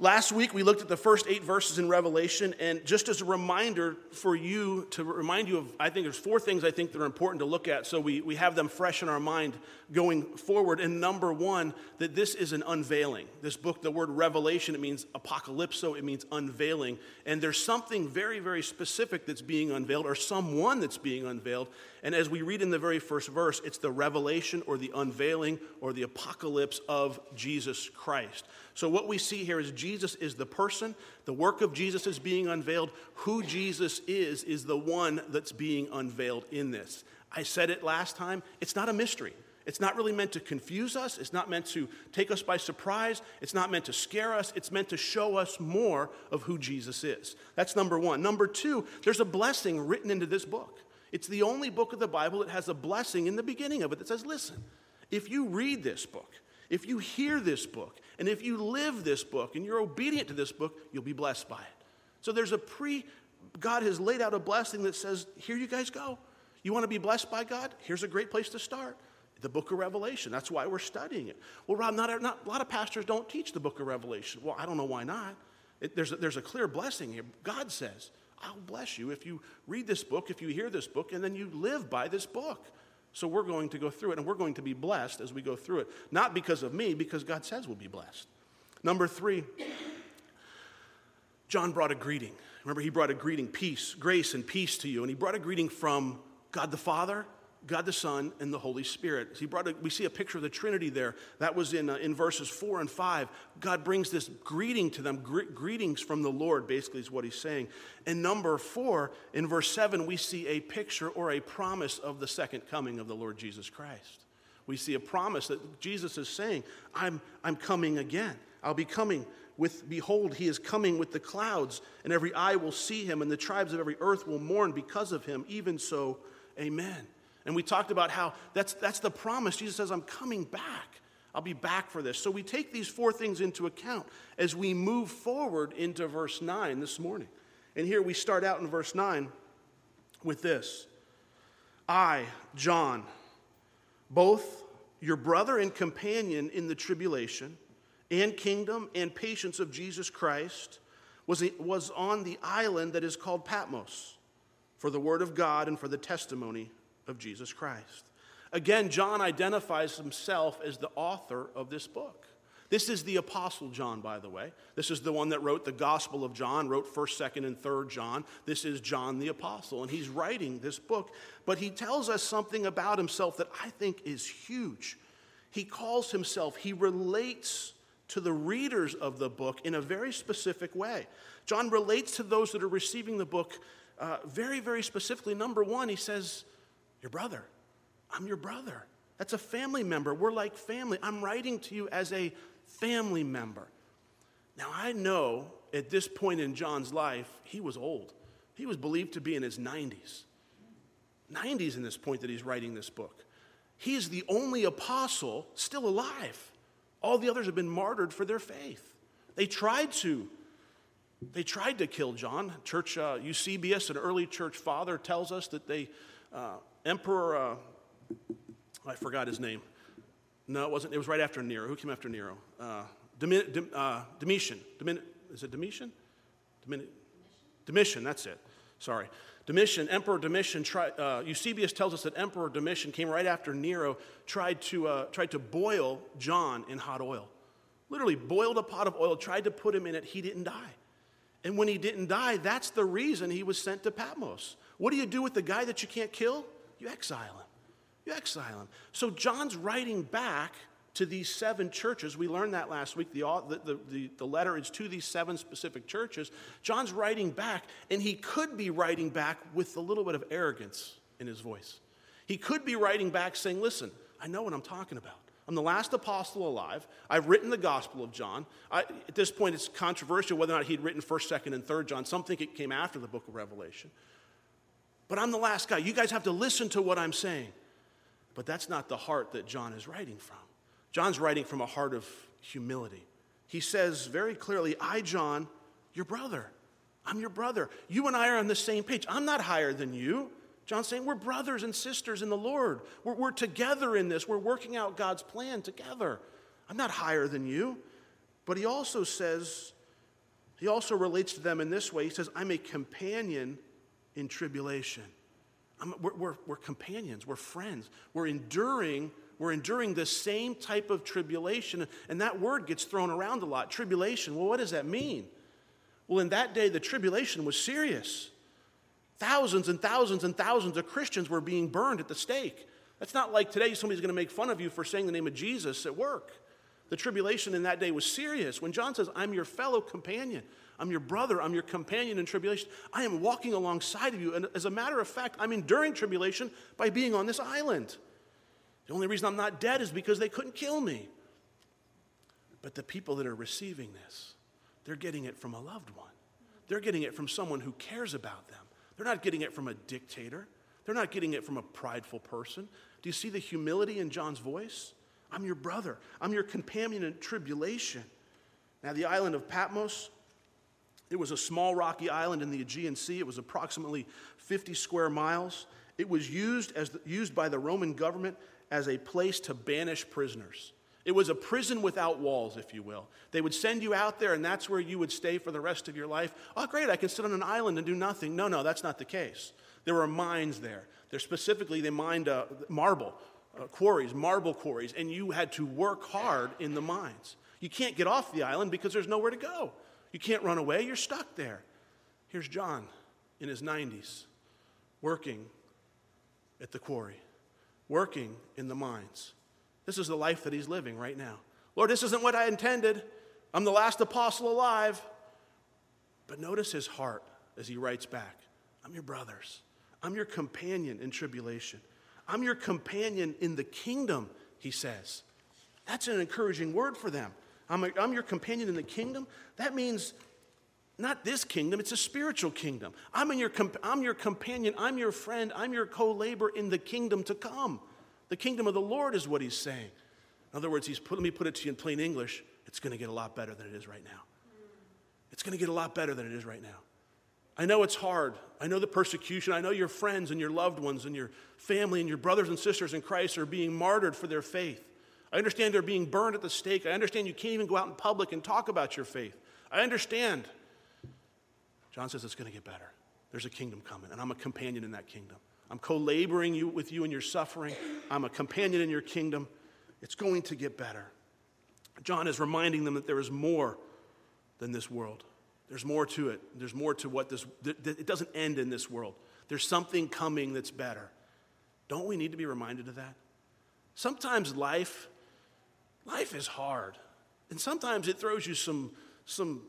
Last week, we looked at the first eight verses in Revelation, and just as a reminder for you, to remind you of, I think there's four things I think that are important to look at so we, we have them fresh in our mind going forward. And number one, that this is an unveiling. This book, the word revelation, it means apocalypsis, it means unveiling. And there's something very, very specific that's being unveiled, or someone that's being unveiled. And as we read in the very first verse, it's the revelation or the unveiling or the apocalypse of Jesus Christ. So, what we see here is Jesus is the person, the work of Jesus is being unveiled. Who Jesus is, is the one that's being unveiled in this. I said it last time, it's not a mystery. It's not really meant to confuse us. It's not meant to take us by surprise. It's not meant to scare us. It's meant to show us more of who Jesus is. That's number one. Number two, there's a blessing written into this book. It's the only book of the Bible that has a blessing in the beginning of it that says, listen, if you read this book, if you hear this book, and if you live this book and you're obedient to this book, you'll be blessed by it. So there's a pre, God has laid out a blessing that says, here you guys go. You want to be blessed by God? Here's a great place to start. The book of Revelation. That's why we're studying it. Well, Rob, not, not, a lot of pastors don't teach the book of Revelation. Well, I don't know why not. It, there's, a, there's a clear blessing here. God says, I'll bless you if you read this book, if you hear this book, and then you live by this book. So we're going to go through it, and we're going to be blessed as we go through it. Not because of me, because God says we'll be blessed. Number three, John brought a greeting. Remember, he brought a greeting, peace, grace, and peace to you. And he brought a greeting from God the Father, God the Son, and the Holy Spirit. He brought a, we see a picture of the Trinity there. That was in, uh, in verses four and five. God brings this greeting to them, gre- greetings from the Lord, basically, is what he's saying. And number four, in verse seven, we see a picture or a promise of the second coming of the Lord Jesus Christ. We see a promise that Jesus is saying, I'm, I'm coming again. I'll be coming with, behold, he is coming with the clouds, and every eye will see him, and the tribes of every earth will mourn because of him. Even so, amen. And we talked about how that's, that's the promise. Jesus says, I'm coming back. I'll be back for this. So we take these four things into account as we move forward into verse 9 this morning. And here we start out in verse 9 with this I, John, both your brother and companion in the tribulation and kingdom and patience of Jesus Christ, was, was on the island that is called Patmos for the word of God and for the testimony of Jesus Christ. Again, John identifies himself as the author of this book. This is the Apostle John, by the way. This is the one that wrote the Gospel of John, wrote 1st, 2nd, and 3rd John. This is John the Apostle, and he's writing this book. But he tells us something about himself that I think is huge. He calls himself, he relates to the readers of the book in a very specific way. John relates to those that are receiving the book uh, very, very specifically. Number one, he says, your brother. I'm your brother. That's a family member. We're like family. I'm writing to you as a family member. Now, I know at this point in John's life, he was old. He was believed to be in his 90s. 90s in this point that he's writing this book. He's the only apostle still alive. All the others have been martyred for their faith. They tried to. They tried to kill John. Church uh, Eusebius, an early church father, tells us that they uh, Emperor, uh, I forgot his name. No, it wasn't. It was right after Nero. Who came after Nero? Uh, uh, Domitian. Is it Domitian? Domitian, that's it. Sorry. Domitian, Emperor Domitian, uh, Eusebius tells us that Emperor Domitian came right after Nero, tried to, uh, tried to boil John in hot oil. Literally boiled a pot of oil, tried to put him in it. He didn't die. And when he didn't die, that's the reason he was sent to Patmos. What do you do with the guy that you can't kill? You exile him. You exile him. So John's writing back to these seven churches. We learned that last week. The, the, the, the, letter is to these seven specific churches. John's writing back, and he could be writing back with a little bit of arrogance in his voice. He could be writing back saying, Listen, I know what I'm talking about. I'm the last apostle alive. I've written the Gospel of John. I, at this point, it's controversial whether or not he'd written 1st, 2nd, and 3rd John. Some think it came after the book of Revelation. But I'm the last guy. You guys have to listen to what I'm saying. But that's not the heart that John is writing from. John's writing from a heart of humility. He says very clearly, I, John, your brother. I'm your brother. You and I are on the same page. I'm not higher than you. John's saying we're brothers and sisters in the Lord. We're, we're together in this. We're working out God's plan together. I'm not higher than you. But he also says, He also relates to them in this way. He says, I'm a companion in tribulation. We're, we're, we're, companions, we're friends, we're enduring, we're enduring the same type of tribulation. And that word gets thrown around a lot. Tribulation. Well, what does that mean? Well, in that day, the tribulation was serious. Thousands and thousands and thousands of Christians were being burned at the stake. That's not like today somebody's going to make fun of you for saying the name of Jesus at work. The tribulation in that day was serious. When John says, I'm your fellow companion, I'm your brother, I'm your companion in tribulation, I am walking alongside of you. And as a matter of fact, I'm enduring tribulation by being on this island. The only reason I'm not dead is because they couldn't kill me. But the people that are receiving this, they're getting it from a loved one. They're getting it from someone who cares about them. They're not getting it from a dictator. They're not getting it from a prideful person. Do you see the humility in John's voice? I'm your brother. I'm your companion in tribulation. Now, the island of Patmos, it was a small rocky island in the Aegean Sea. It was approximately 50 square miles. It was used, as the, used by the Roman government as a place to banish prisoners. It was a prison without walls, if you will. They would send you out there, and that's where you would stay for the rest of your life. Oh, great, I can sit on an island and do nothing. No, no, that's not the case. There were mines there. There specifically, they mined uh, marble uh, quarries, marble quarries, and you had to work hard in the mines. You can't get off the island because there's nowhere to go. You can't run away, you're stuck there. Here's John in his 90s working at the quarry, working in the mines. This is the life that he's living right now. Lord, this isn't what I intended. I'm the last apostle alive. But notice his heart as he writes back I'm your brothers, I'm your companion in tribulation. I'm your companion in the kingdom, he says. That's an encouraging word for them. I'm, a, I'm your companion in the kingdom. That means not this kingdom, it's a spiritual kingdom. I'm, in your, I'm your companion, I'm your friend, I'm your co laborer in the kingdom to come. The kingdom of the Lord is what he's saying. In other words, he's put, let me put it to you in plain English it's going to get a lot better than it is right now. It's going to get a lot better than it is right now. I know it's hard. I know the persecution. I know your friends and your loved ones and your family and your brothers and sisters in Christ are being martyred for their faith. I understand they're being burned at the stake. I understand you can't even go out in public and talk about your faith. I understand. John says it's going to get better. There's a kingdom coming, and I'm a companion in that kingdom. I'm co laboring you, with you in your suffering. I'm a companion in your kingdom. It's going to get better. John is reminding them that there is more than this world. There's more to it. There's more to what this, it doesn't end in this world. There's something coming that's better. Don't we need to be reminded of that? Sometimes life, life is hard. And sometimes it throws you some, some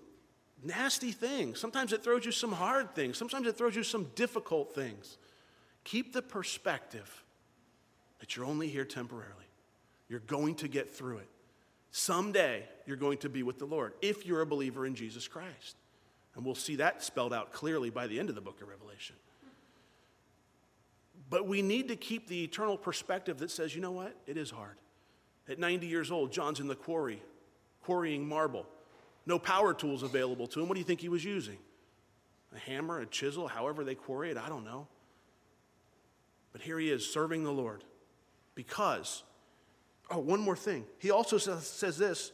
nasty things. Sometimes it throws you some hard things. Sometimes it throws you some difficult things. Keep the perspective that you're only here temporarily. You're going to get through it. Someday, you're going to be with the Lord if you're a believer in Jesus Christ. And we'll see that spelled out clearly by the end of the book of Revelation. But we need to keep the eternal perspective that says, you know what? It is hard. At 90 years old, John's in the quarry, quarrying marble. No power tools available to him. What do you think he was using? A hammer, a chisel, however they quarry it, I don't know. But here he is serving the Lord because, oh, one more thing. He also says this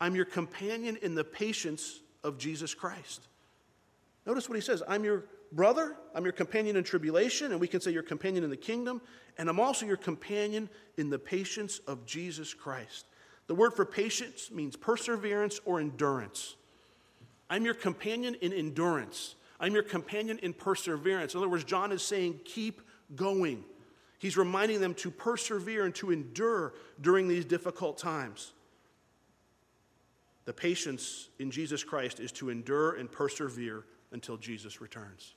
I'm your companion in the patience of Jesus Christ. Notice what he says I'm your brother, I'm your companion in tribulation, and we can say your companion in the kingdom, and I'm also your companion in the patience of Jesus Christ. The word for patience means perseverance or endurance. I'm your companion in endurance. I'm your companion in perseverance. In other words, John is saying, keep going. He's reminding them to persevere and to endure during these difficult times. The patience in Jesus Christ is to endure and persevere until Jesus returns.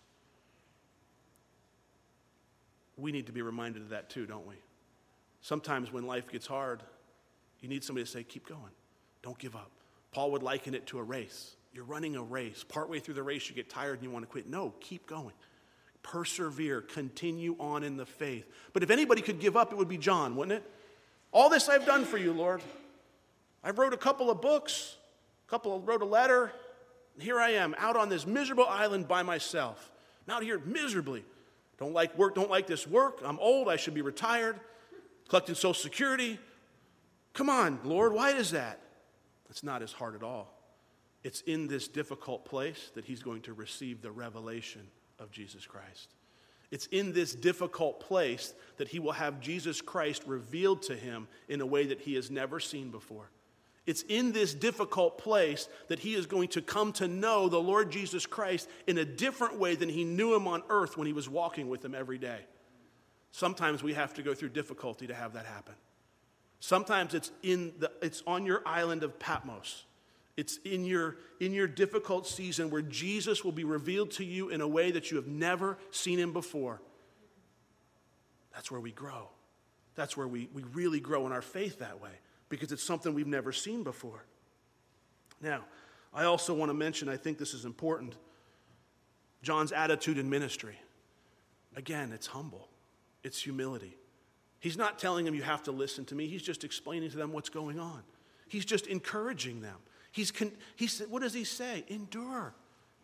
We need to be reminded of that too, don't we? Sometimes when life gets hard, you need somebody to say, Keep going. Don't give up. Paul would liken it to a race. You're running a race. Partway through the race, you get tired and you want to quit. No, keep going. Persevere. Continue on in the faith. But if anybody could give up, it would be John, wouldn't it? All this I've done for you, Lord. I've wrote a couple of books, a couple of, wrote a letter, and here I am out on this miserable island by myself. I'm out here miserably. Don't like work, don't like this work. I'm old, I should be retired, collecting Social Security. Come on, Lord, why is that? It's not as hard at all. It's in this difficult place that he's going to receive the revelation of Jesus Christ. It's in this difficult place that he will have Jesus Christ revealed to him in a way that he has never seen before. It's in this difficult place that he is going to come to know the Lord Jesus Christ in a different way than he knew him on earth when he was walking with him every day. Sometimes we have to go through difficulty to have that happen. Sometimes it's, in the, it's on your island of Patmos. It's in your, in your difficult season where Jesus will be revealed to you in a way that you have never seen him before. That's where we grow. That's where we, we really grow in our faith that way because it's something we've never seen before. Now, I also want to mention, I think this is important, John's attitude in ministry. Again, it's humble, it's humility. He's not telling them you have to listen to me, he's just explaining to them what's going on. He's just encouraging them. He's, con- he said, what does he say? Endure.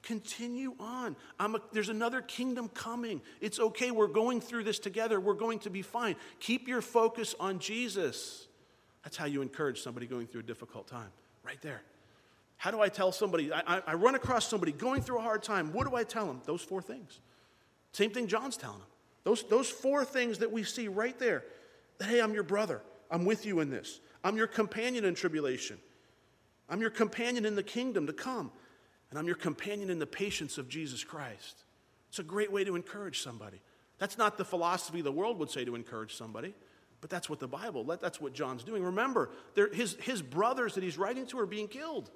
Continue on. A, there's another kingdom coming. It's okay. We're going through this together. We're going to be fine. Keep your focus on Jesus. That's how you encourage somebody going through a difficult time, right there. How do I tell somebody? I, I, run across somebody going through a hard time. What do I tell them? Those four things. Same thing John's telling them. Those, those four things that we see right there. That, hey, I'm your brother. I'm with you in this. I'm your companion in tribulation. I'm your companion in the kingdom to come. And I'm your companion in the patience of Jesus Christ. It's a great way to encourage somebody. That's not the philosophy the world would say to encourage somebody. But that's what the Bible, that's what John's doing. Remember, his, his brothers that he's writing to are being killed.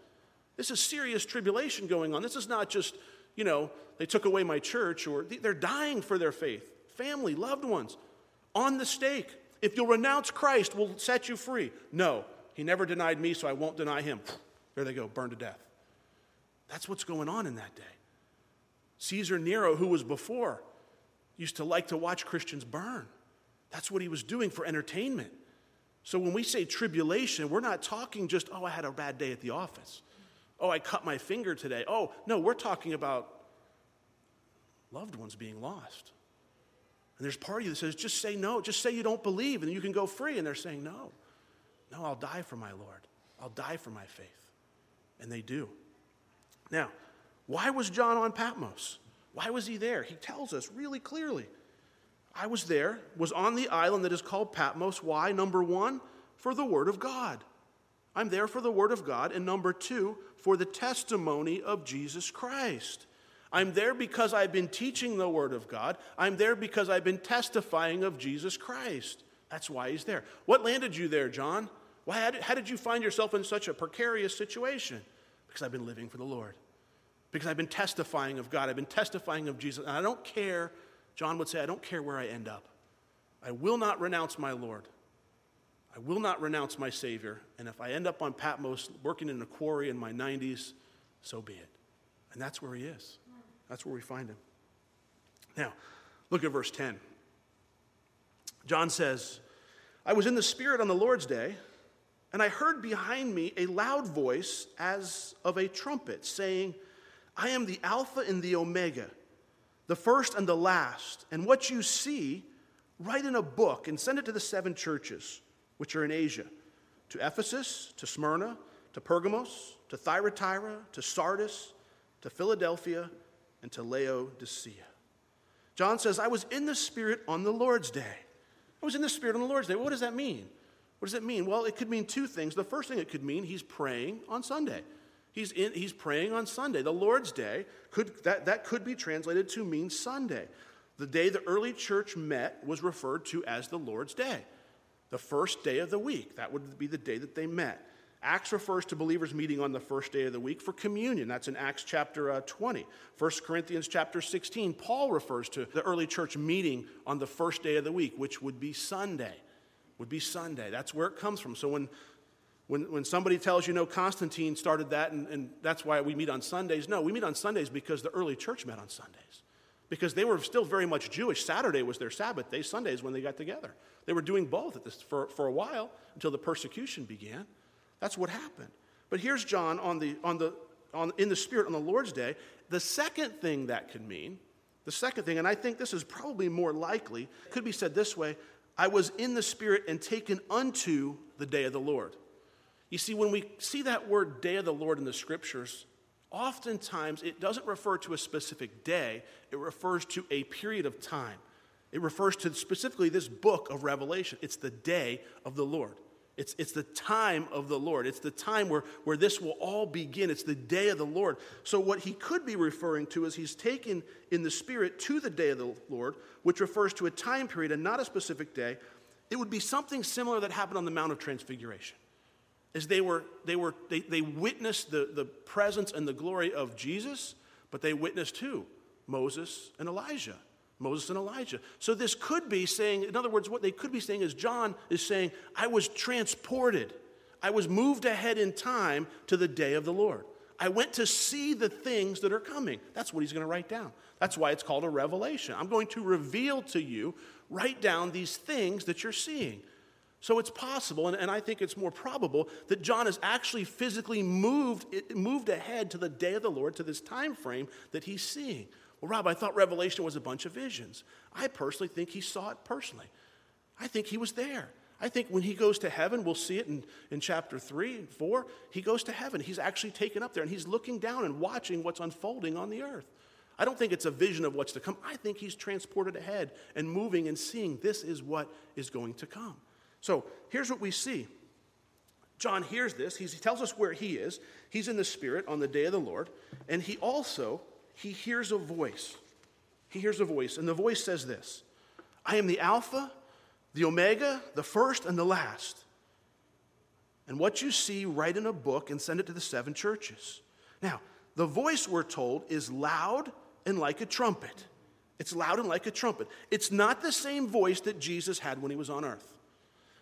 This is serious tribulation going on. This is not just, you know, they took away my church or they're dying for their faith. Family, loved ones, on the stake. If you'll renounce Christ, we'll set you free. No, he never denied me, so I won't deny him. There they go, burned to death. That's what's going on in that day. Caesar Nero, who was before, used to like to watch Christians burn. That's what he was doing for entertainment. So when we say tribulation, we're not talking just, oh, I had a bad day at the office. Oh, I cut my finger today. Oh, no, we're talking about loved ones being lost. And there's part of you that says, just say no, just say you don't believe, and you can go free. And they're saying, no, no, I'll die for my Lord. I'll die for my faith. And they do. Now, why was John on Patmos? Why was he there? He tells us really clearly. I was there, was on the island that is called Patmos. Why? Number one, for the Word of God. I'm there for the Word of God. And number two, for the testimony of Jesus Christ. I'm there because I've been teaching the Word of God. I'm there because I've been testifying of Jesus Christ. That's why he's there. What landed you there, John? Why, how, did, how did you find yourself in such a precarious situation? Because I've been living for the Lord. Because I've been testifying of God. I've been testifying of Jesus. And I don't care John would say, I don't care where I end up. I will not renounce my Lord. I will not renounce my Savior. And if I end up on Patmos working in a quarry in my 90s, so be it. And that's where he is. That's where we find him. Now, look at verse 10. John says, I was in the Spirit on the Lord's day, and I heard behind me a loud voice as of a trumpet saying, I am the Alpha and the Omega the first and the last. And what you see, write in a book and send it to the seven churches which are in Asia to Ephesus, to Smyrna, to Pergamos, to Thyatira, to Sardis, to Philadelphia, and to Laodicea. John says, I was in the Spirit on the Lord's day. I was in the Spirit on the Lord's day. What does that mean? What does it mean? Well, it could mean two things. The first thing it could mean, he's praying on Sunday. He's, in, he's praying on Sunday. The Lord's Day, could, that, that could be translated to mean Sunday. The day the early church met was referred to as the Lord's Day, the first day of the week. That would be the day that they met. Acts refers to believers meeting on the first day of the week for communion. That's in Acts chapter uh, 20. 1 Corinthians chapter 16, Paul refers to the early church meeting on the first day of the week, which would be Sunday. Would be Sunday. That's where it comes from. So when when, when somebody tells you, no, Constantine started that and, and that's why we meet on Sundays, no, we meet on Sundays because the early church met on Sundays. Because they were still very much Jewish. Saturday was their Sabbath day, Sundays when they got together. They were doing both this for, for a while until the persecution began. That's what happened. But here's John on the, on the, on, in the Spirit on the Lord's Day. The second thing that could mean, the second thing, and I think this is probably more likely, could be said this way I was in the Spirit and taken unto the day of the Lord. You see, when we see that word day of the Lord in the scriptures, oftentimes it doesn't refer to a specific day, it refers to a period of time. It refers to specifically this book of Revelation. It's the day of the Lord. It's, it's the time of the Lord. It's the time where, where this will all begin. It's the day of the Lord. So, what he could be referring to is he's taken in the Spirit to the day of the Lord, which refers to a time period and not a specific day. It would be something similar that happened on the Mount of Transfiguration. As they were, they were, they, they witnessed the, the presence and the glory of Jesus, but they witnessed who? Moses and Elijah. Moses and Elijah. So this could be saying, in other words, what they could be saying is John is saying, I was transported. I was moved ahead in time to the day of the Lord. I went to see the things that are coming. That's what he's going to write down. That's why it's called a revelation. I'm going to reveal to you, write down these things that you're seeing. So it's possible, and, and I think it's more probable, that John is actually physically moved, moved ahead to the day of the Lord, to this time frame that he's seeing. Well, Rob, I thought Revelation was a bunch of visions. I personally think he saw it personally. I think he was there. I think when he goes to heaven, we'll see it in, in chapter 3 and 4. He goes to heaven. He's actually taken up there and he's looking down and watching what's unfolding on the earth. I don't think it's a vision of what's to come. I think he's transported ahead and moving and seeing this is what is going to come. So here's what we see. John hears this. He's, he tells us where he is. He's in the Spirit on the day of the Lord. And he also he hears a voice. He hears a voice, and the voice says this I am the Alpha, the Omega, the first and the last. And what you see, write in a book and send it to the seven churches. Now, the voice, we're told, is loud and like a trumpet. It's loud and like a trumpet. It's not the same voice that Jesus had when he was on earth.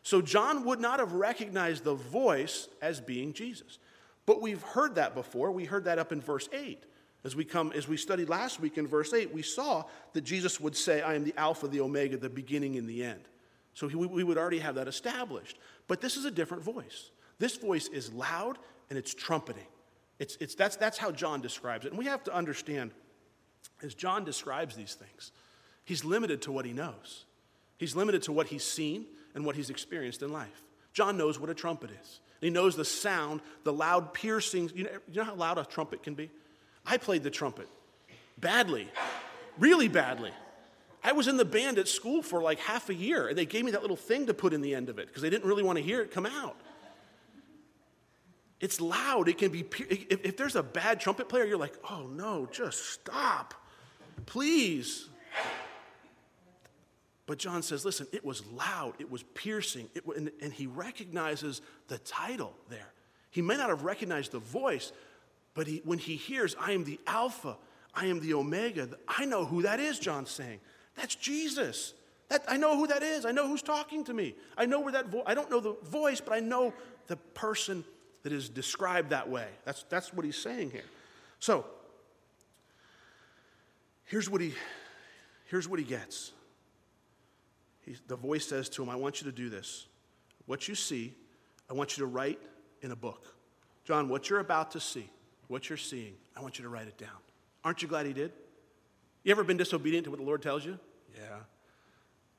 So John would not have recognized the voice as being Jesus. But we've heard that before. We heard that up in verse 8. As we come, as we studied last week in verse 8, we saw that Jesus would say, I am the Alpha, the Omega, the beginning and the end. So he, we would already have that established. But this is a different voice. This voice is loud and it's trumpeting. It's, it's, that's, that's how John describes it. And we have to understand, as John describes these things, he's limited to what he knows. He's limited to what he's seen and what he's experienced in life. John knows what a trumpet is. He knows the sound, the loud piercing. You know, you know how loud a trumpet can be? I played the trumpet badly, really badly. I was in the band at school for like half a year, and they gave me that little thing to put in the end of it because they didn't really want to hear it come out. It's loud. It can be, if, if there's a bad trumpet player, you're like, oh no, just stop, please. But John says, listen, it was loud, it was piercing, it, and, and he recognizes the title there. He may not have recognized the voice, but he, when he hears, I am the Alpha, I am the Omega, I know who that is, John's saying. That's Jesus. That, I know who that is. I know who's talking to me. I know where that voice, I don't know the voice, but I know the person that is described that way. That's, that's what he's saying here. So, here's what he, here's what he gets. He, the voice says to him, I want you to do this. What you see, I want you to write in a book. John, what you're about to see, what you're seeing, I want you to write it down. Aren't you glad he did? You ever been disobedient to what the Lord tells you? Yeah.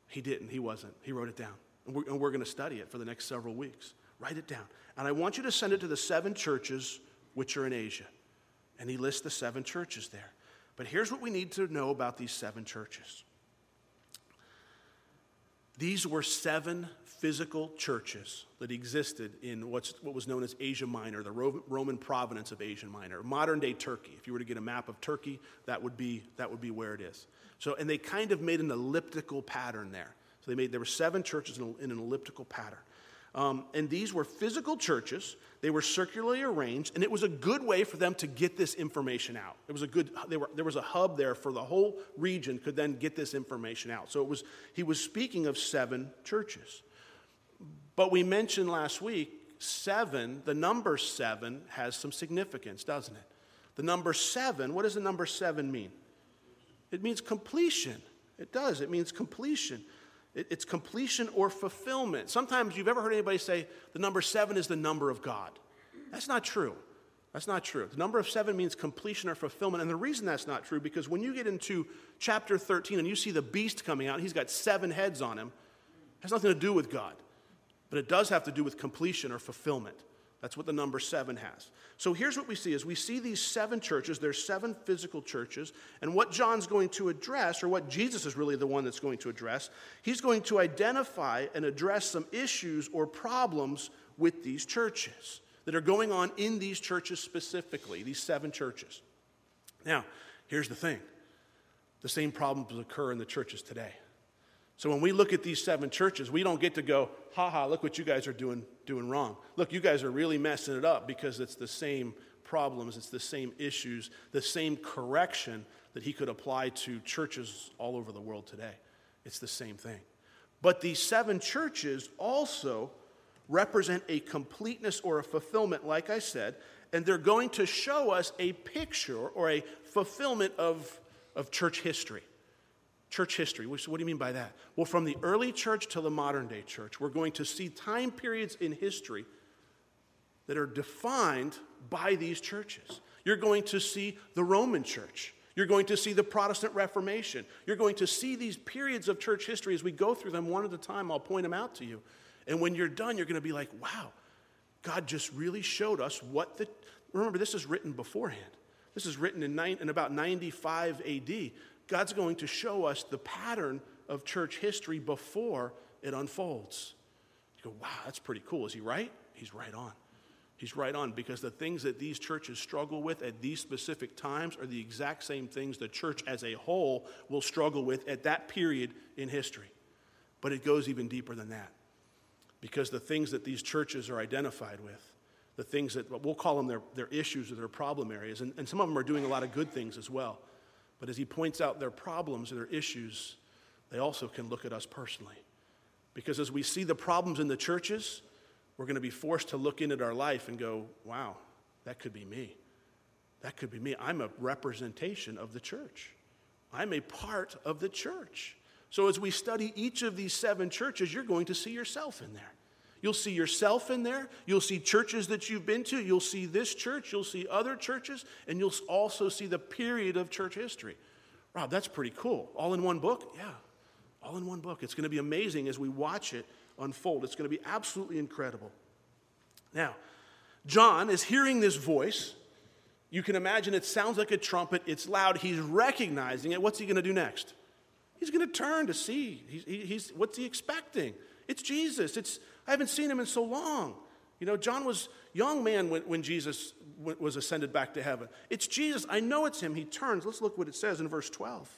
He didn't. He wasn't. He wrote it down. And we're, and we're going to study it for the next several weeks. Write it down. And I want you to send it to the seven churches which are in Asia. And he lists the seven churches there. But here's what we need to know about these seven churches these were seven physical churches that existed in what's, what was known as Asia Minor, the Roman province of Asia Minor, modern day Turkey. If you were to get a map of Turkey, that would be, that would be where it is. So, and they kind of made an elliptical pattern there. So they made, there were seven churches in, in an elliptical pattern. Um, and these were physical churches. They were circularly arranged, and it was a good way for them to get this information out. It was a good, were, there was a hub there for the whole region could then get this information out. So it was, he was speaking of seven churches. But we mentioned last week, seven, the number seven has some significance, doesn't it? The number seven, what does the number seven mean? It means completion. It does. It means completion. It's completion or fulfillment. Sometimes you've ever heard anybody say the number seven is the number of God. That's not true. That's not true. The number of seven means completion or fulfillment. And the reason that's not true, because when you get into chapter 13 and you see the beast coming out, he's got seven heads on him, has nothing to do with God. But it does have to do with completion or fulfillment. That's what the number seven has. So here's what we see is we see these seven churches, there's seven physical churches, and what John's going to address, or what Jesus is really the one that's going to address, he's going to identify and address some issues or problems with these churches that are going on in these churches specifically, these seven churches. Now, here's the thing the same problems occur in the churches today. So when we look at these seven churches, we don't get to go, ha ha, look what you guys are doing, doing wrong. Look, you guys are really messing it up because it's the same problems, it's the same issues, the same correction that he could apply to churches all over the world today. It's the same thing. But these seven churches also represent a completeness or a fulfillment, like I said, and they're going to show us a picture or a fulfillment of, of church history. Church history. What do you mean by that? Well, from the early church to the modern day church, we're going to see time periods in history that are defined by these churches. You're going to see the Roman church. You're going to see the Protestant Reformation. You're going to see these periods of church history as we go through them one at a time. I'll point them out to you. And when you're done, you're going to be like, wow, God just really showed us what the. Remember, this is written beforehand. This is written in, nine, in about 95 AD. God's going to show us the pattern of church history before it unfolds. You go, wow, that's pretty cool. Is he right? He's right on. He's right on because the things that these churches struggle with at these specific times are the exact same things the church as a whole will struggle with at that period in history. But it goes even deeper than that because the things that these churches are identified with, the things that we'll call them their, their issues or their problem areas, and, and some of them are doing a lot of good things as well. But as he points out their problems or their issues, they also can look at us personally. Because as we see the problems in the churches, we're going to be forced to look in at our life and go, wow, that could be me. That could be me. I'm a representation of the church. I'm a part of the church. So as we study each of these seven churches, you're going to see yourself in there. You'll see yourself in there. You'll see churches that you've been to. You'll see this church. You'll see other churches. And you'll also see the period of church history. Rob, that's pretty cool. All in one book? Yeah, all in one book. It's going to be amazing as we watch it unfold. It's going to be absolutely incredible. Now, John is hearing this voice. You can imagine it sounds like a trumpet. It's loud. He's recognizing it. What's he going to do next? He's going to turn to see. He's, he's, what's he expecting? It's Jesus. It's I haven't seen him in so long. You know, John was young man when, when Jesus w- was ascended back to heaven. It's Jesus. I know it's him. He turns. Let's look what it says in verse 12.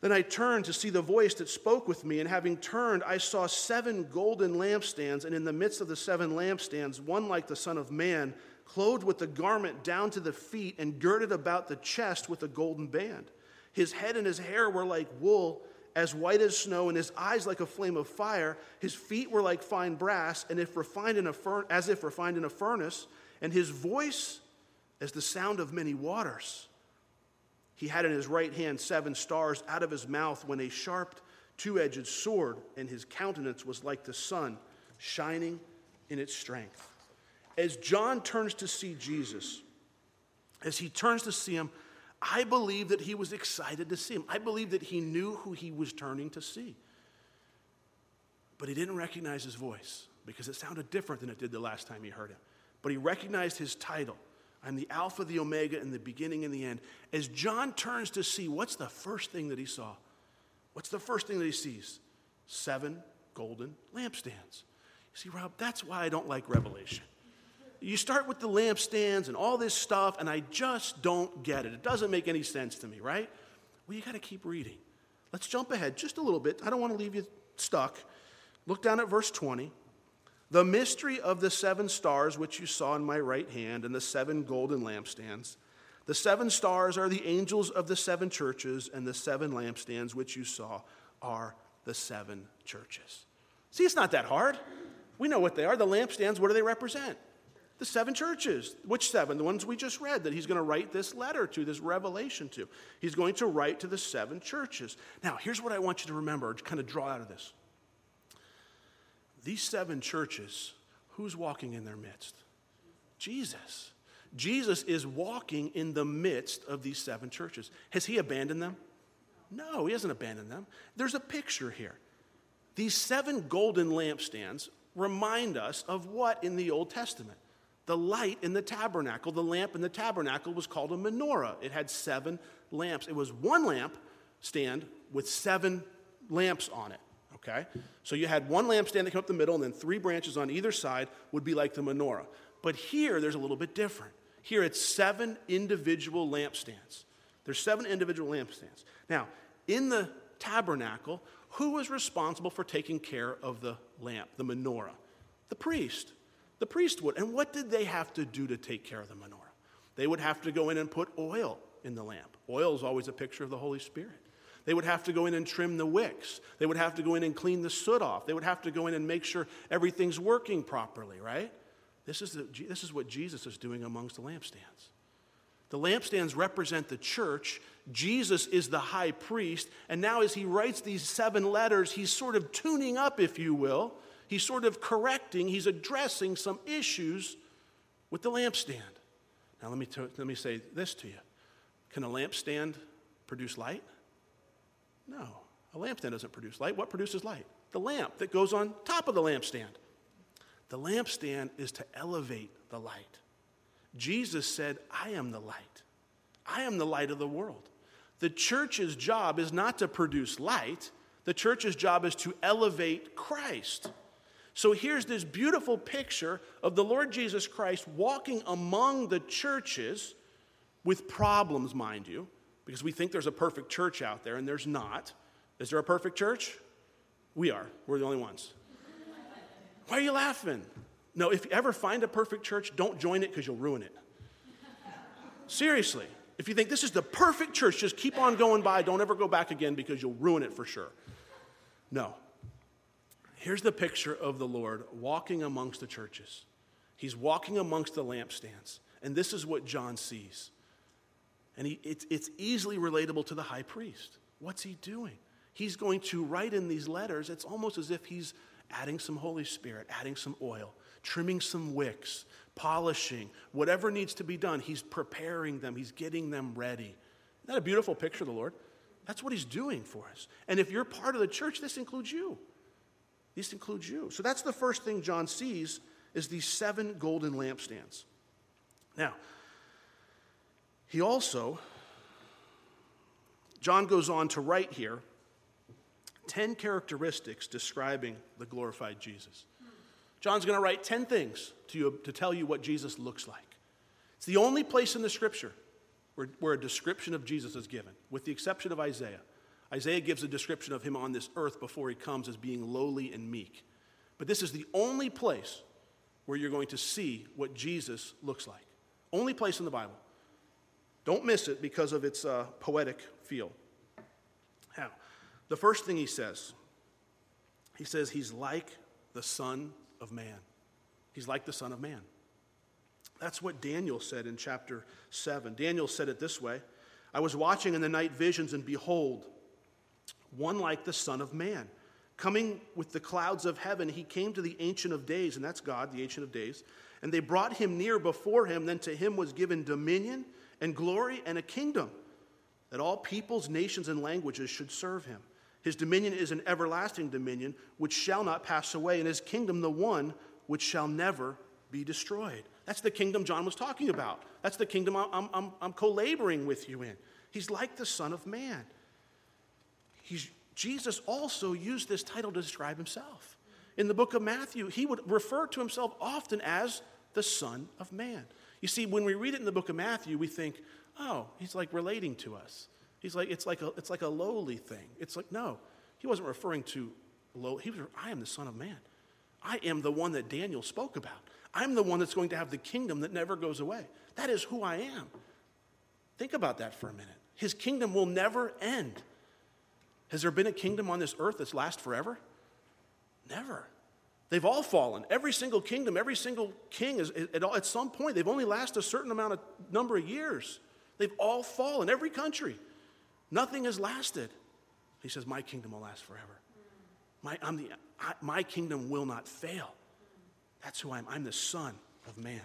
Then I turned to see the voice that spoke with me, and having turned, I saw seven golden lampstands, and in the midst of the seven lampstands, one like the Son of Man, clothed with a garment down to the feet, and girded about the chest with a golden band. His head and his hair were like wool as white as snow, and his eyes like a flame of fire. His feet were like fine brass, and if refined in a fur- as if refined in a furnace, and his voice as the sound of many waters. He had in his right hand seven stars out of his mouth when a sharp, two edged sword, and his countenance was like the sun, shining in its strength. As John turns to see Jesus, as he turns to see him, I believe that he was excited to see him. I believe that he knew who he was turning to see. But he didn't recognize his voice because it sounded different than it did the last time he heard him. But he recognized his title I'm the Alpha, the Omega, and the beginning and the end. As John turns to see, what's the first thing that he saw? What's the first thing that he sees? Seven golden lampstands. You see, Rob, that's why I don't like Revelation you start with the lampstands and all this stuff, and I just don't get it. It doesn't make any sense to me, right? Well, you got to keep reading. Let's jump ahead just a little bit. I don't want to leave you stuck. Look down at verse 20. The mystery of the seven stars which you saw in my right hand and the seven golden lampstands. The seven stars are the angels of the seven churches, and the seven lampstands which you saw are the seven churches. See, it's not that hard. We know what they are. The lampstands, what do they represent? The seven churches. Which seven? The ones we just read that he's going to write this letter to, this revelation to. He's going to write to the seven churches. Now, here's what I want you to remember, to kind of draw out of this. These seven churches, who's walking in their midst? Jesus. Jesus is walking in the midst of these seven churches. Has he abandoned them? No, he hasn't abandoned them. There's a picture here. These seven golden lampstands remind us of what in the Old Testament? The light in the tabernacle, the lamp in the tabernacle was called a menorah. It had seven lamps. It was one lamp stand with seven lamps on it. Okay? So you had one lampstand that came up the middle, and then three branches on either side would be like the menorah. But here, there's a little bit different. Here, it's seven individual lampstands. There's seven individual lampstands. Now, in the tabernacle, who was responsible for taking care of the lamp, the menorah? The priest. The priest would. And what did they have to do to take care of the menorah? They would have to go in and put oil in the lamp. Oil is always a picture of the Holy Spirit. They would have to go in and trim the wicks. They would have to go in and clean the soot off. They would have to go in and make sure everything's working properly, right? This is, the, this is what Jesus is doing amongst the lampstands. The lampstands represent the church. Jesus is the high priest. And now, as he writes these seven letters, he's sort of tuning up, if you will. He's sort of correcting, he's addressing some issues with the lampstand. Now, let me, t- let me say this to you Can a lampstand produce light? No. A lampstand doesn't produce light. What produces light? The lamp that goes on top of the lampstand. The lampstand is to elevate the light. Jesus said, I am the light. I am the light of the world. The church's job is not to produce light, the church's job is to elevate Christ. So here's this beautiful picture of the Lord Jesus Christ walking among the churches with problems, mind you, because we think there's a perfect church out there, and there's not. Is there a perfect church? We are. We're the only ones. Why are you laughing? No, if you ever find a perfect church, don't join it because you'll ruin it. Seriously. If you think this is the perfect church, just keep on going by. Don't ever go back again because you'll ruin it for sure. No. Here's the picture of the Lord walking amongst the churches. He's walking amongst the lampstands. And this is what John sees. And he, it's, it's easily relatable to the high priest. What's he doing? He's going to write in these letters, it's almost as if he's adding some Holy Spirit, adding some oil, trimming some wicks, polishing, whatever needs to be done. He's preparing them, he's getting them ready. Isn't that a beautiful picture of the Lord? That's what he's doing for us. And if you're part of the church, this includes you. This includes you. So that's the first thing John sees is these seven golden lampstands. Now, he also, John goes on to write here 10 characteristics describing the glorified Jesus. John's going to write 10 things to, you, to tell you what Jesus looks like. It's the only place in the scripture where, where a description of Jesus is given, with the exception of Isaiah. Isaiah gives a description of him on this earth before he comes as being lowly and meek. But this is the only place where you're going to see what Jesus looks like. Only place in the Bible. Don't miss it because of its uh, poetic feel. How? The first thing he says, he says he's like the Son of Man. He's like the Son of Man. That's what Daniel said in chapter 7. Daniel said it this way I was watching in the night visions, and behold, one like the Son of Man. Coming with the clouds of heaven, he came to the Ancient of Days, and that's God, the Ancient of Days. And they brought him near before him. Then to him was given dominion and glory and a kingdom that all peoples, nations, and languages should serve him. His dominion is an everlasting dominion which shall not pass away, and his kingdom the one which shall never be destroyed. That's the kingdom John was talking about. That's the kingdom I'm, I'm, I'm co laboring with you in. He's like the Son of Man. He's, Jesus also used this title to describe himself. In the book of Matthew, he would refer to himself often as the Son of Man. You see, when we read it in the book of Matthew, we think, oh, he's like relating to us. He's like, it's like a, it's like a lowly thing. It's like, no, he wasn't referring to low. He was, I am the Son of Man. I am the one that Daniel spoke about. I'm the one that's going to have the kingdom that never goes away. That is who I am. Think about that for a minute. His kingdom will never end. Has there been a kingdom on this earth that's last forever? Never. They've all fallen. Every single kingdom, every single king is at, at some point, they've only lasted a certain amount of number of years. They've all fallen, every country. Nothing has lasted. He says, My kingdom will last forever. My, I'm the, I, my kingdom will not fail. That's who I am. I'm the Son of Man.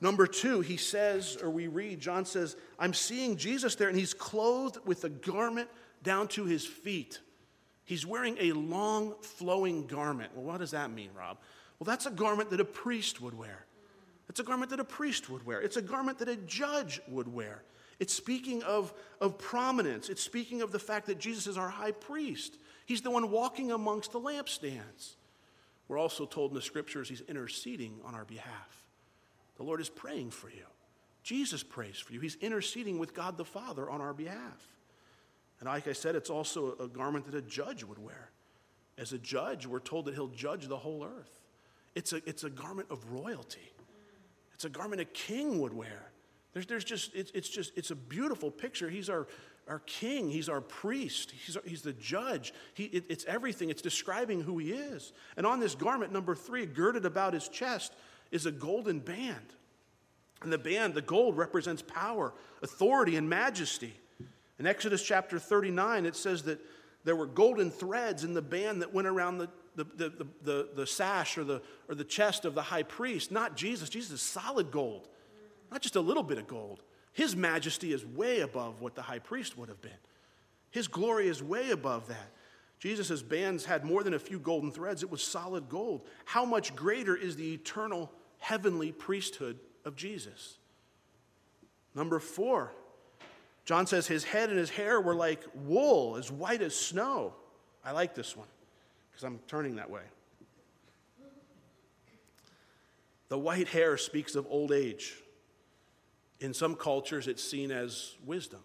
Number two, he says, or we read, John says, I'm seeing Jesus there, and he's clothed with a garment down to his feet. He's wearing a long flowing garment. Well, what does that mean, Rob? Well, that's a garment that a priest would wear. It's a garment that a priest would wear. It's a garment that a judge would wear. It's speaking of, of prominence. It's speaking of the fact that Jesus is our high priest. He's the one walking amongst the lampstands. We're also told in the scriptures he's interceding on our behalf. The Lord is praying for you. Jesus prays for you. He's interceding with God the Father on our behalf. And like I said, it's also a garment that a judge would wear. As a judge, we're told that he'll judge the whole earth. It's a, it's a garment of royalty. It's a garment a king would wear. There's, there's just, it's, it's just, it's a beautiful picture. He's our, our king. He's our priest. He's, our, he's the judge. He, it, it's everything. It's describing who he is. And on this garment, number three, girded about his chest, is a golden band. And the band, the gold, represents power, authority, and majesty. In Exodus chapter 39, it says that there were golden threads in the band that went around the, the, the, the, the, sash or the, or the chest of the high priest. Not Jesus. Jesus is solid gold, not just a little bit of gold. His majesty is way above what the high priest would have been. His glory is way above that. Jesus' bands had more than a few golden threads, it was solid gold. How much greater is the eternal heavenly priesthood of Jesus? Number four, John says his head and his hair were like wool, as white as snow. I like this one because I'm turning that way. The white hair speaks of old age. In some cultures, it's seen as wisdom.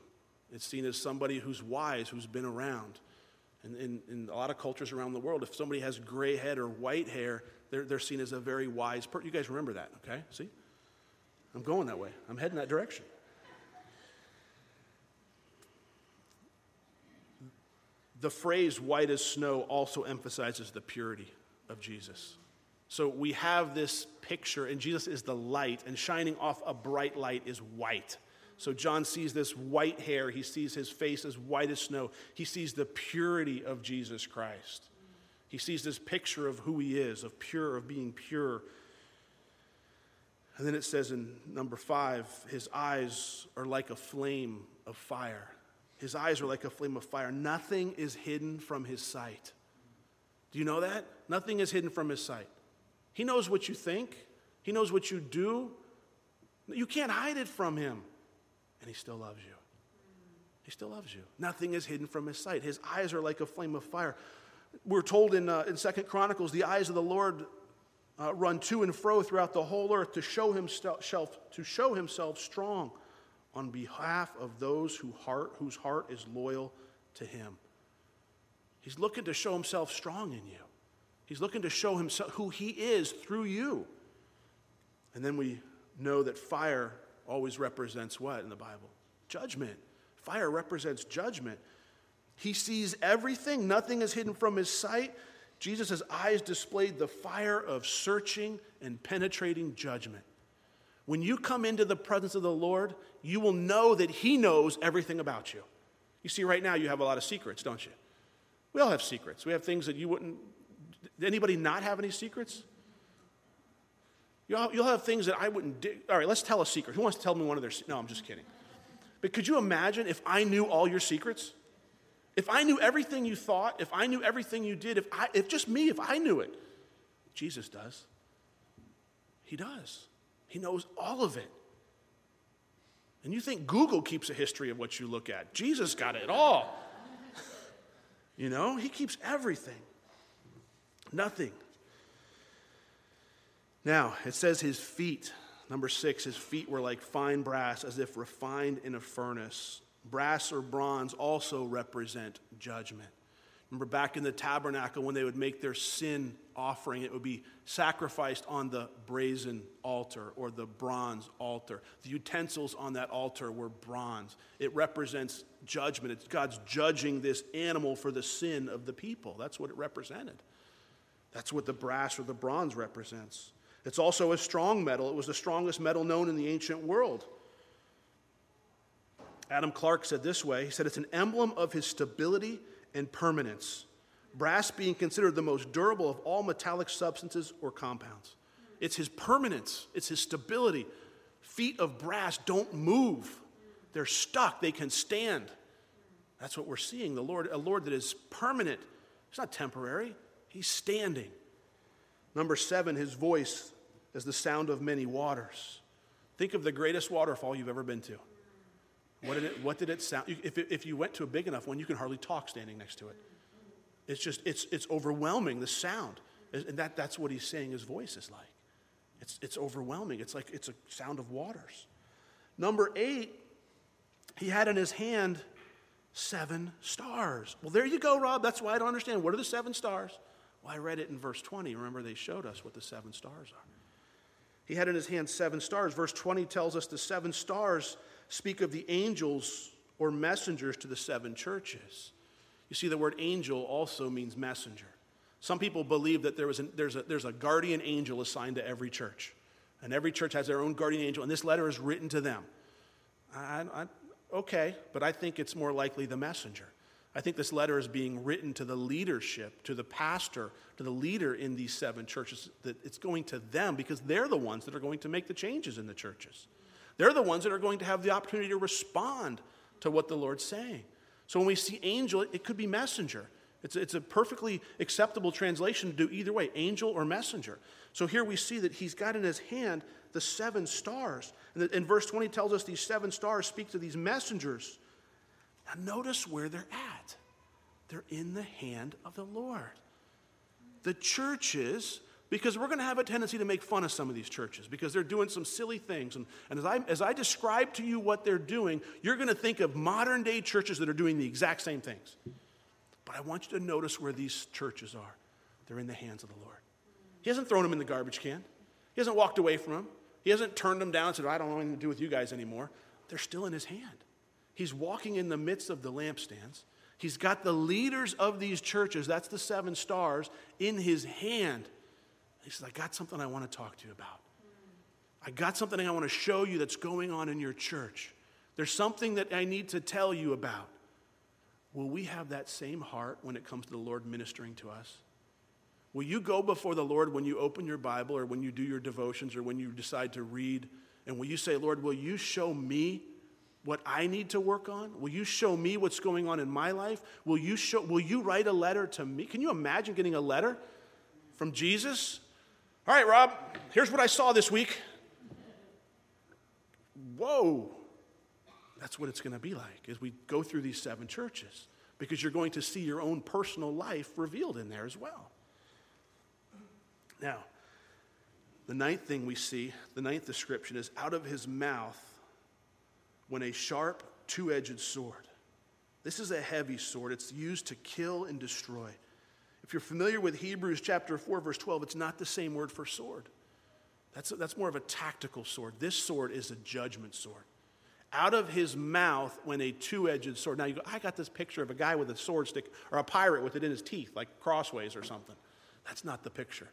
It's seen as somebody who's wise, who's been around. And in, in a lot of cultures around the world, if somebody has gray head or white hair, they're, they're seen as a very wise person. You guys remember that, okay? See? I'm going that way. I'm heading that direction. The phrase white as snow also emphasizes the purity of Jesus. So we have this picture, and Jesus is the light, and shining off a bright light is white. So John sees this white hair, he sees his face as white as snow. He sees the purity of Jesus Christ. He sees this picture of who he is, of pure, of being pure. And then it says in number five, his eyes are like a flame of fire. His eyes are like a flame of fire. Nothing is hidden from his sight. Do you know that? Nothing is hidden from his sight. He knows what you think, he knows what you do. You can't hide it from him. And he still loves you. He still loves you. Nothing is hidden from his sight. His eyes are like a flame of fire. We're told in, uh, in Second Chronicles, the eyes of the Lord uh, run to and fro throughout the whole earth to show himself, to show himself strong on behalf of those who heart, whose heart is loyal to him. He's looking to show himself strong in you. He's looking to show himself who he is through you. And then we know that fire always represents what in the Bible? Judgment. Fire represents judgment. He sees everything, nothing is hidden from his sight. Jesus' eyes displayed the fire of searching and penetrating judgment. When you come into the presence of the Lord, you will know that He knows everything about you. You see, right now you have a lot of secrets, don't you? We all have secrets. We have things that you wouldn't. Anybody not have any secrets? You'll, have things that I wouldn't. Dig. All right, let's tell a secret. Who wants to tell me one of their? No, I'm just kidding. But could you imagine if I knew all your secrets? If I knew everything you thought, if I knew everything you did, if, I, if just me, if I knew it, Jesus does. He does. He knows all of it. And you think Google keeps a history of what you look at. Jesus got it all. you know, He keeps everything. Nothing. Now, it says his feet, number six, his feet were like fine brass, as if refined in a furnace. Brass or bronze also represent judgment. Remember back in the tabernacle when they would make their sin offering, it would be sacrificed on the brazen altar or the bronze altar. The utensils on that altar were bronze. It represents judgment. It's God's judging this animal for the sin of the people. That's what it represented. That's what the brass or the bronze represents. It's also a strong metal. It was the strongest metal known in the ancient world. Adam Clarke said this way He said, It's an emblem of his stability and permanence, brass being considered the most durable of all metallic substances or compounds. It's his permanence, it's his stability. Feet of brass don't move, they're stuck, they can stand. That's what we're seeing. The Lord, a Lord that is permanent. He's not temporary, he's standing. Number seven, his voice is the sound of many waters. Think of the greatest waterfall you've ever been to. What did it, what did it sound? If, if you went to a big enough one, you can hardly talk standing next to it. It's just, it's, it's overwhelming, the sound. And that, that's what he's saying his voice is like. It's, it's overwhelming. It's like it's a sound of waters. Number eight, he had in his hand seven stars. Well, there you go, Rob. That's why I don't understand. What are the seven stars? Well, I read it in verse 20. Remember, they showed us what the seven stars are. He had in his hand seven stars. Verse 20 tells us the seven stars speak of the angels or messengers to the seven churches. You see, the word angel also means messenger. Some people believe that there was there's, a, there's a guardian angel assigned to every church, and every church has their own guardian angel, and this letter is written to them. I, I, okay, but I think it's more likely the messenger. I think this letter is being written to the leadership, to the pastor, to the leader in these seven churches, that it's going to them because they're the ones that are going to make the changes in the churches. They're the ones that are going to have the opportunity to respond to what the Lord's saying. So when we see angel, it could be messenger. It's, it's a perfectly acceptable translation to do either way, angel or messenger. So here we see that he's got in his hand the seven stars. And in verse 20 tells us these seven stars speak to these messengers. Now notice where they're at. They're in the hand of the Lord. The churches, because we're going to have a tendency to make fun of some of these churches because they're doing some silly things. And, and as, I, as I describe to you what they're doing, you're going to think of modern day churches that are doing the exact same things. But I want you to notice where these churches are. They're in the hands of the Lord. He hasn't thrown them in the garbage can, He hasn't walked away from them, He hasn't turned them down and said, I don't want anything to do with you guys anymore. They're still in His hand. He's walking in the midst of the lampstands. He's got the leaders of these churches, that's the seven stars, in his hand. He says, I got something I want to talk to you about. I got something I want to show you that's going on in your church. There's something that I need to tell you about. Will we have that same heart when it comes to the Lord ministering to us? Will you go before the Lord when you open your Bible or when you do your devotions or when you decide to read? And will you say, Lord, will you show me what I need to work on? Will you show me what's going on in my life? Will you, show, will you write a letter to me? Can you imagine getting a letter from Jesus? All right, Rob, here's what I saw this week. Whoa. That's what it's going to be like as we go through these seven churches because you're going to see your own personal life revealed in there as well. Now, the ninth thing we see, the ninth description is out of his mouth when a sharp, two edged sword. This is a heavy sword. It's used to kill and destroy. If you're familiar with Hebrews chapter 4, verse 12, it's not the same word for sword. That's, that's more of a tactical sword. This sword is a judgment sword. Out of his mouth went a two edged sword. Now you go, I got this picture of a guy with a sword stick or a pirate with it in his teeth, like crossways or something. That's not the picture.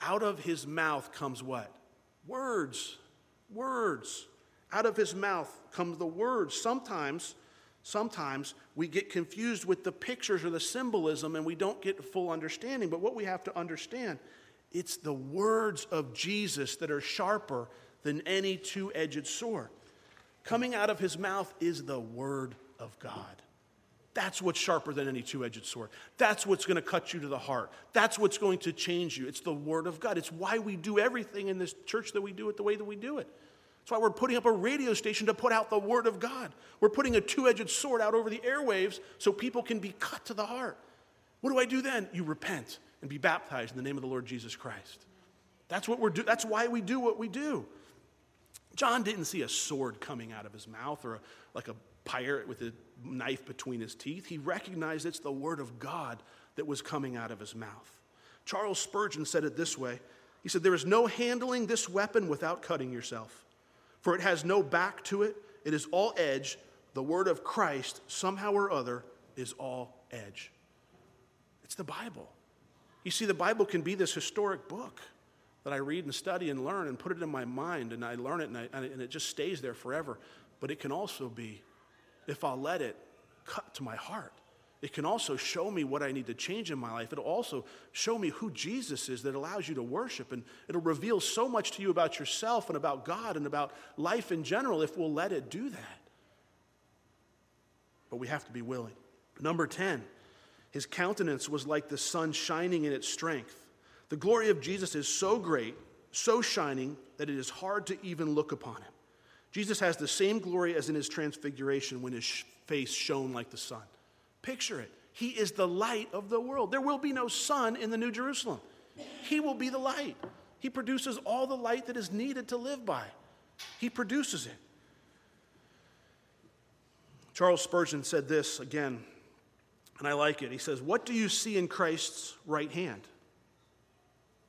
Out of his mouth comes what? Words. Words. Out of his mouth comes the words. Sometimes, sometimes we get confused with the pictures or the symbolism and we don't get full understanding. But what we have to understand, it's the words of Jesus that are sharper than any two edged sword. Coming out of his mouth is the word of God. That's what's sharper than any two edged sword. That's what's going to cut you to the heart. That's what's going to change you. It's the Word of God. It's why we do everything in this church that we do it the way that we do it. That's why we're putting up a radio station to put out the Word of God. We're putting a two edged sword out over the airwaves so people can be cut to the heart. What do I do then? You repent and be baptized in the name of the Lord Jesus Christ. That's what we're do- That's why we do what we do. John didn't see a sword coming out of his mouth or a, like a pirate with a knife between his teeth. He recognized it's the word of God that was coming out of his mouth. Charles Spurgeon said it this way He said, There is no handling this weapon without cutting yourself for it has no back to it. It is all edge. The word of Christ, somehow or other, is all edge. It's the Bible. You see, the Bible can be this historic book that I read and study and learn and put it in my mind, and I learn it and, I, and it just stays there forever. But it can also be, if I'll let it, cut to my heart. It can also show me what I need to change in my life. It'll also show me who Jesus is that allows you to worship. And it'll reveal so much to you about yourself and about God and about life in general if we'll let it do that. But we have to be willing. Number 10, his countenance was like the sun shining in its strength. The glory of Jesus is so great, so shining, that it is hard to even look upon him. Jesus has the same glory as in his transfiguration when his face shone like the sun. Picture it. He is the light of the world. There will be no sun in the New Jerusalem. He will be the light. He produces all the light that is needed to live by. He produces it. Charles Spurgeon said this again, and I like it. He says, What do you see in Christ's right hand?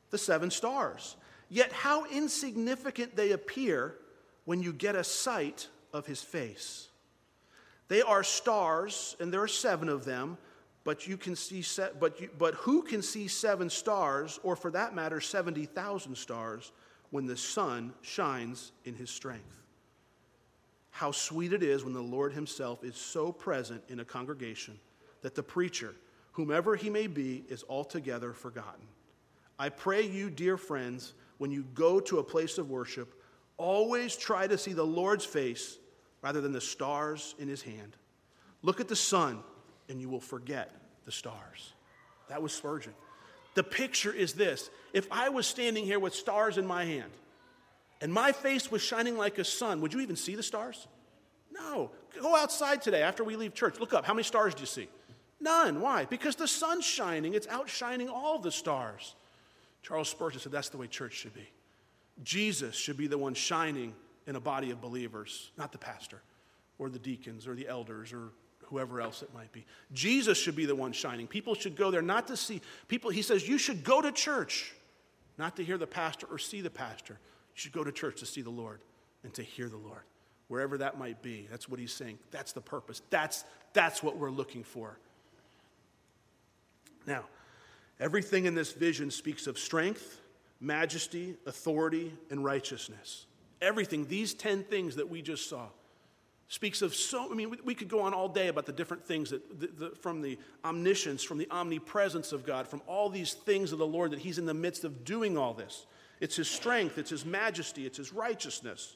The seven stars. Yet how insignificant they appear when you get a sight of his face. They are stars, and there are seven of them, but you can see se- but, you, but who can see seven stars, or for that matter, 70,000 stars, when the sun shines in his strength? How sweet it is when the Lord himself is so present in a congregation that the preacher, whomever he may be, is altogether forgotten. I pray you, dear friends, when you go to a place of worship, always try to see the Lord's face rather than the stars in his hand. Look at the sun, and you will forget the stars. That was Spurgeon. The picture is this if I was standing here with stars in my hand, and my face was shining like a sun, would you even see the stars? No. Go outside today after we leave church. Look up. How many stars do you see? None. Why? Because the sun's shining. It's outshining all the stars. Charles Spurgeon said that's the way church should be. Jesus should be the one shining in a body of believers, not the pastor or the deacons or the elders or whoever else it might be. Jesus should be the one shining. People should go there not to see people. He says, You should go to church, not to hear the pastor or see the pastor. You should go to church to see the Lord and to hear the Lord, wherever that might be. That's what he's saying. That's the purpose. That's, that's what we're looking for. Now, everything in this vision speaks of strength, majesty, authority, and righteousness. Everything, these 10 things that we just saw, speaks of so, I mean, we, could go on all day about the different things that, the, the, from the omniscience, from the omnipresence of God, from all these things of the Lord that He's in the midst of doing all this. It's His strength, it's His majesty, it's His righteousness.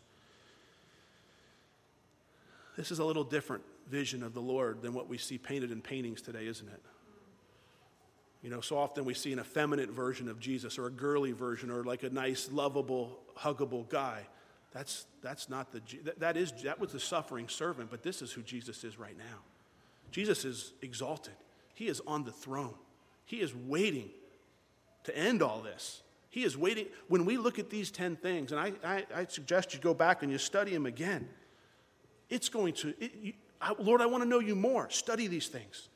This is a little different vision of the Lord than what we see painted in paintings today, isn't it? You know, so often we see an effeminate version of Jesus or a girly version or like a nice, lovable, huggable guy. That's, that's not the, that, is, that was the suffering servant, but this is who Jesus is right now. Jesus is exalted. He is on the throne. He is waiting to end all this. He is waiting. When we look at these 10 things, and I, I, I suggest you go back and you study them again, it's going to, it, you, I, Lord, I want to know you more. Study these things.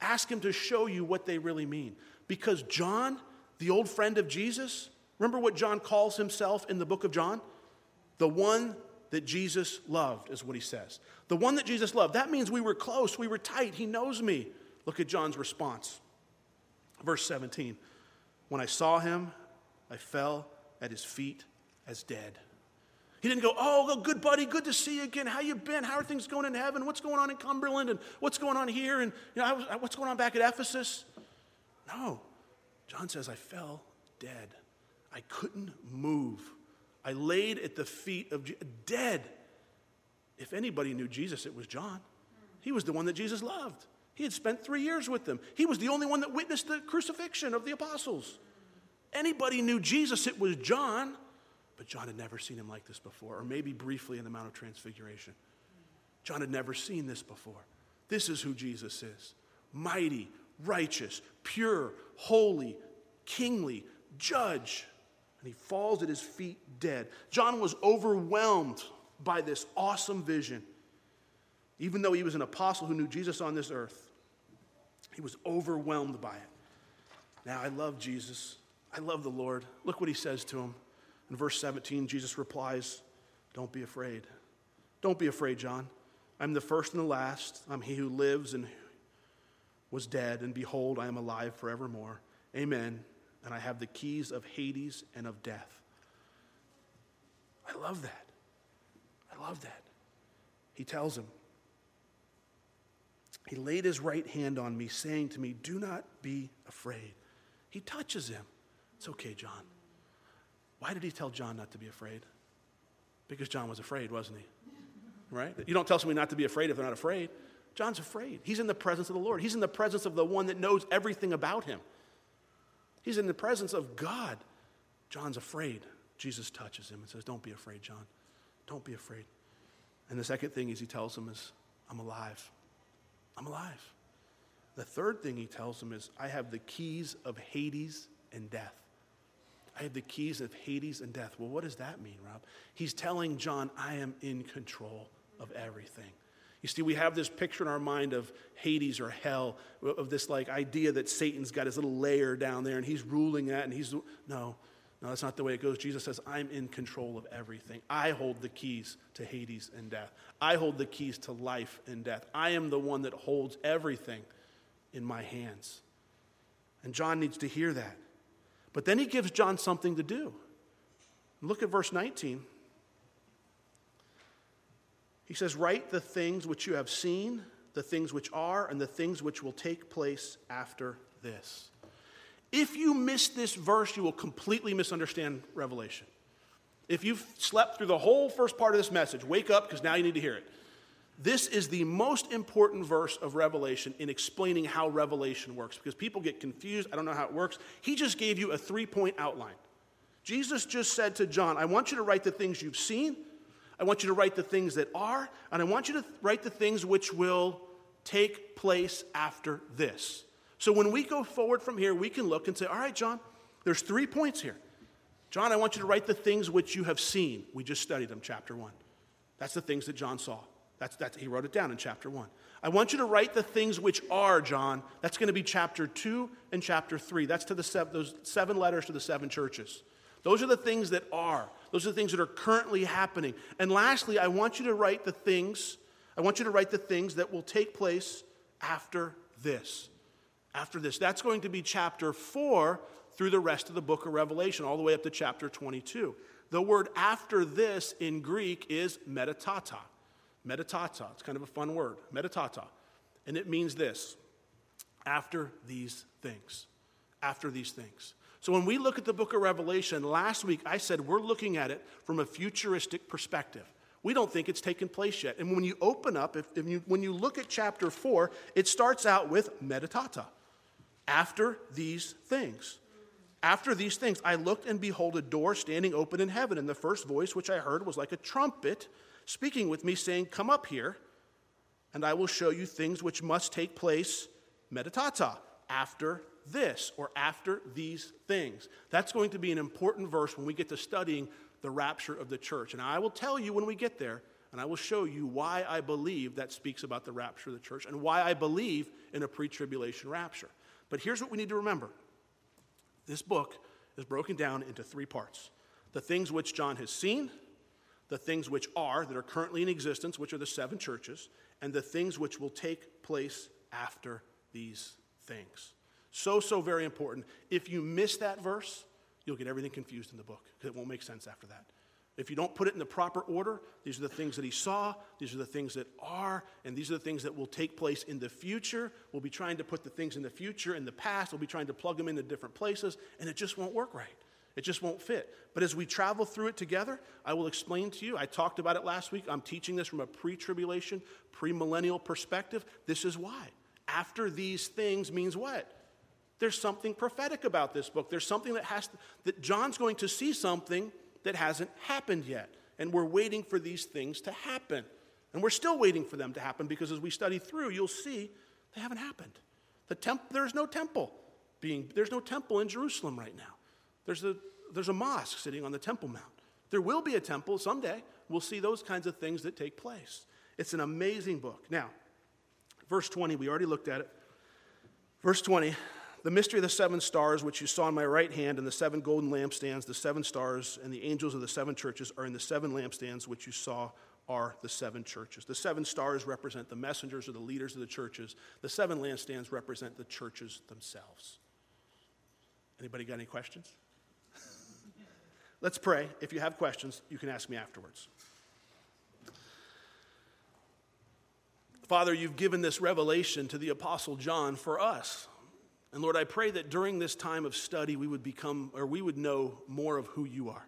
Ask him to show you what they really mean. Because John, the old friend of Jesus, remember what John calls himself in the book of John? The one that Jesus loved, is what he says. The one that Jesus loved. That means we were close, we were tight. He knows me. Look at John's response. Verse 17 When I saw him, I fell at his feet as dead. He didn't go, oh, good buddy, good to see you again. How you been? How are things going in heaven? What's going on in Cumberland? And what's going on here? And you know, what's going on back at Ephesus? No. John says, I fell dead. I couldn't move. I laid at the feet of Je- dead. If anybody knew Jesus, it was John. He was the one that Jesus loved. He had spent three years with them. He was the only one that witnessed the crucifixion of the apostles. Anybody knew Jesus, it was John. But John had never seen him like this before, or maybe briefly in the Mount of Transfiguration. John had never seen this before. This is who Jesus is mighty, righteous, pure, holy, kingly, judge and he falls at his feet dead. John was overwhelmed by this awesome vision. Even though he was an apostle who knew Jesus on this earth, he was overwhelmed by it. Now, I love Jesus. I love the Lord. Look what he says to him. In verse 17, Jesus replies, Don't be afraid. Don't be afraid, John. I'm the first and the last. I'm he who lives and was dead, and behold, I am alive forevermore. Amen and I have the keys of Hades and of death. I love that. I love that. He tells him, He laid his right hand on me, saying to me, Do not be afraid. He touches him. It's okay, John. Why did he tell John not to be afraid? Because John was afraid, wasn't he? Right? You don't tell somebody not to be afraid if they're not afraid. John's afraid. He's in the presence of the Lord, he's in the presence of the one that knows everything about him. He's in the presence of God. John's afraid. Jesus touches him and says, Don't be afraid, John. Don't be afraid. And the second thing is he tells him is, I'm alive. I'm alive. The third thing he tells him is, I have the keys of Hades and death. I have the keys of Hades and death. Well, what does that mean, Rob? He's telling John, I am in control of everything. You see, we have this picture in our mind of Hades or hell, of this like idea that Satan's got his little lair down there and he's ruling that and he's, no, no, that's not the way it goes. Jesus says, I'm in control of everything. I hold the keys to Hades and death. I hold the keys to life and death. I am the one that holds everything in my hands. And John needs to hear that. But then he gives John something to do. Look at verse 19. He says, Write the things which you have seen, the things which are, and the things which will take place after this. If you miss this verse, you will completely misunderstand Revelation. If you've slept through the whole first part of this message, wake up because now you need to hear it. This is the most important verse of Revelation in explaining how Revelation works because people get confused. I don't know how it works. He just gave you a three point outline. Jesus just said to John, I want you to write the things you've seen, I want you to write the things that are, and I want you to write the things which will take place after this. So when we go forward from here, we can look and say, All right, John, there's three points here. John, I want you to write the things which you have seen. We just studied them, chapter one. That's the things that John saw. That's, that's, he wrote it down in chapter one. I want you to write the things which are, John. That's going to be chapter two and chapter three. That's to the seven, those seven letters to the seven churches. Those are the things that are. Those are the things that are currently happening. And lastly, I want you to write the things, I want you to write the things that will take place after this. After this. That's going to be chapter four through the rest of the book of Revelation, all the way up to chapter 22. The word after this in Greek is metatata. Metatata. It's kind of a fun word. Metatata. And it means this after these things. After these things. So when we look at the book of Revelation, last week I said we're looking at it from a futuristic perspective. We don't think it's taken place yet. And when you open up, if, if you, when you look at chapter 4, it starts out with metatata. After these things. After these things, I looked and behold a door standing open in heaven, and the first voice which I heard was like a trumpet speaking with me, saying, Come up here, and I will show you things which must take place, metatata, after this, or after these things. That's going to be an important verse when we get to studying the rapture of the church. And I will tell you when we get there, and I will show you why I believe that speaks about the rapture of the church and why I believe in a pre tribulation rapture. But here's what we need to remember this book is broken down into three parts the things which John has seen, the things which are, that are currently in existence, which are the seven churches, and the things which will take place after these things. So, so very important. If you miss that verse, you'll get everything confused in the book because it won't make sense after that. If you don't put it in the proper order, these are the things that he saw, these are the things that are, and these are the things that will take place in the future. We'll be trying to put the things in the future in the past, we'll be trying to plug them into different places, and it just won't work right. It just won't fit. But as we travel through it together, I will explain to you. I talked about it last week. I'm teaching this from a pre tribulation, premillennial perspective. This is why. After these things means what? There's something prophetic about this book. There's something that has to, that John's going to see something that hasn't happened yet. And we're waiting for these things to happen. And we're still waiting for them to happen because as we study through, you'll see they haven't happened. The temp, there's no temple being, there's no temple in Jerusalem right now. There's a, there's a mosque sitting on the Temple Mount. There will be a temple someday. We'll see those kinds of things that take place. It's an amazing book. Now, verse 20, we already looked at it. Verse 20, the mystery of the seven stars, which you saw in my right hand, and the seven golden lampstands, the seven stars, and the angels of the seven churches are in the seven lampstands, which you saw are the seven churches. The seven stars represent the messengers or the leaders of the churches. The seven lampstands represent the churches themselves. Anybody got any questions? Let's pray. If you have questions, you can ask me afterwards. Father, you've given this revelation to the Apostle John for us. And Lord, I pray that during this time of study, we would become, or we would know more of who you are.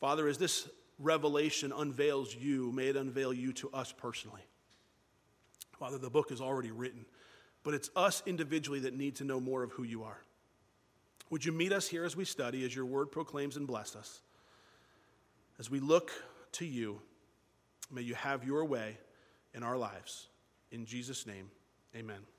Father, as this revelation unveils you, may it unveil you to us personally. Father, the book is already written, but it's us individually that need to know more of who you are. Would you meet us here as we study, as your word proclaims and bless us? As we look to you, may you have your way in our lives. In Jesus' name, amen.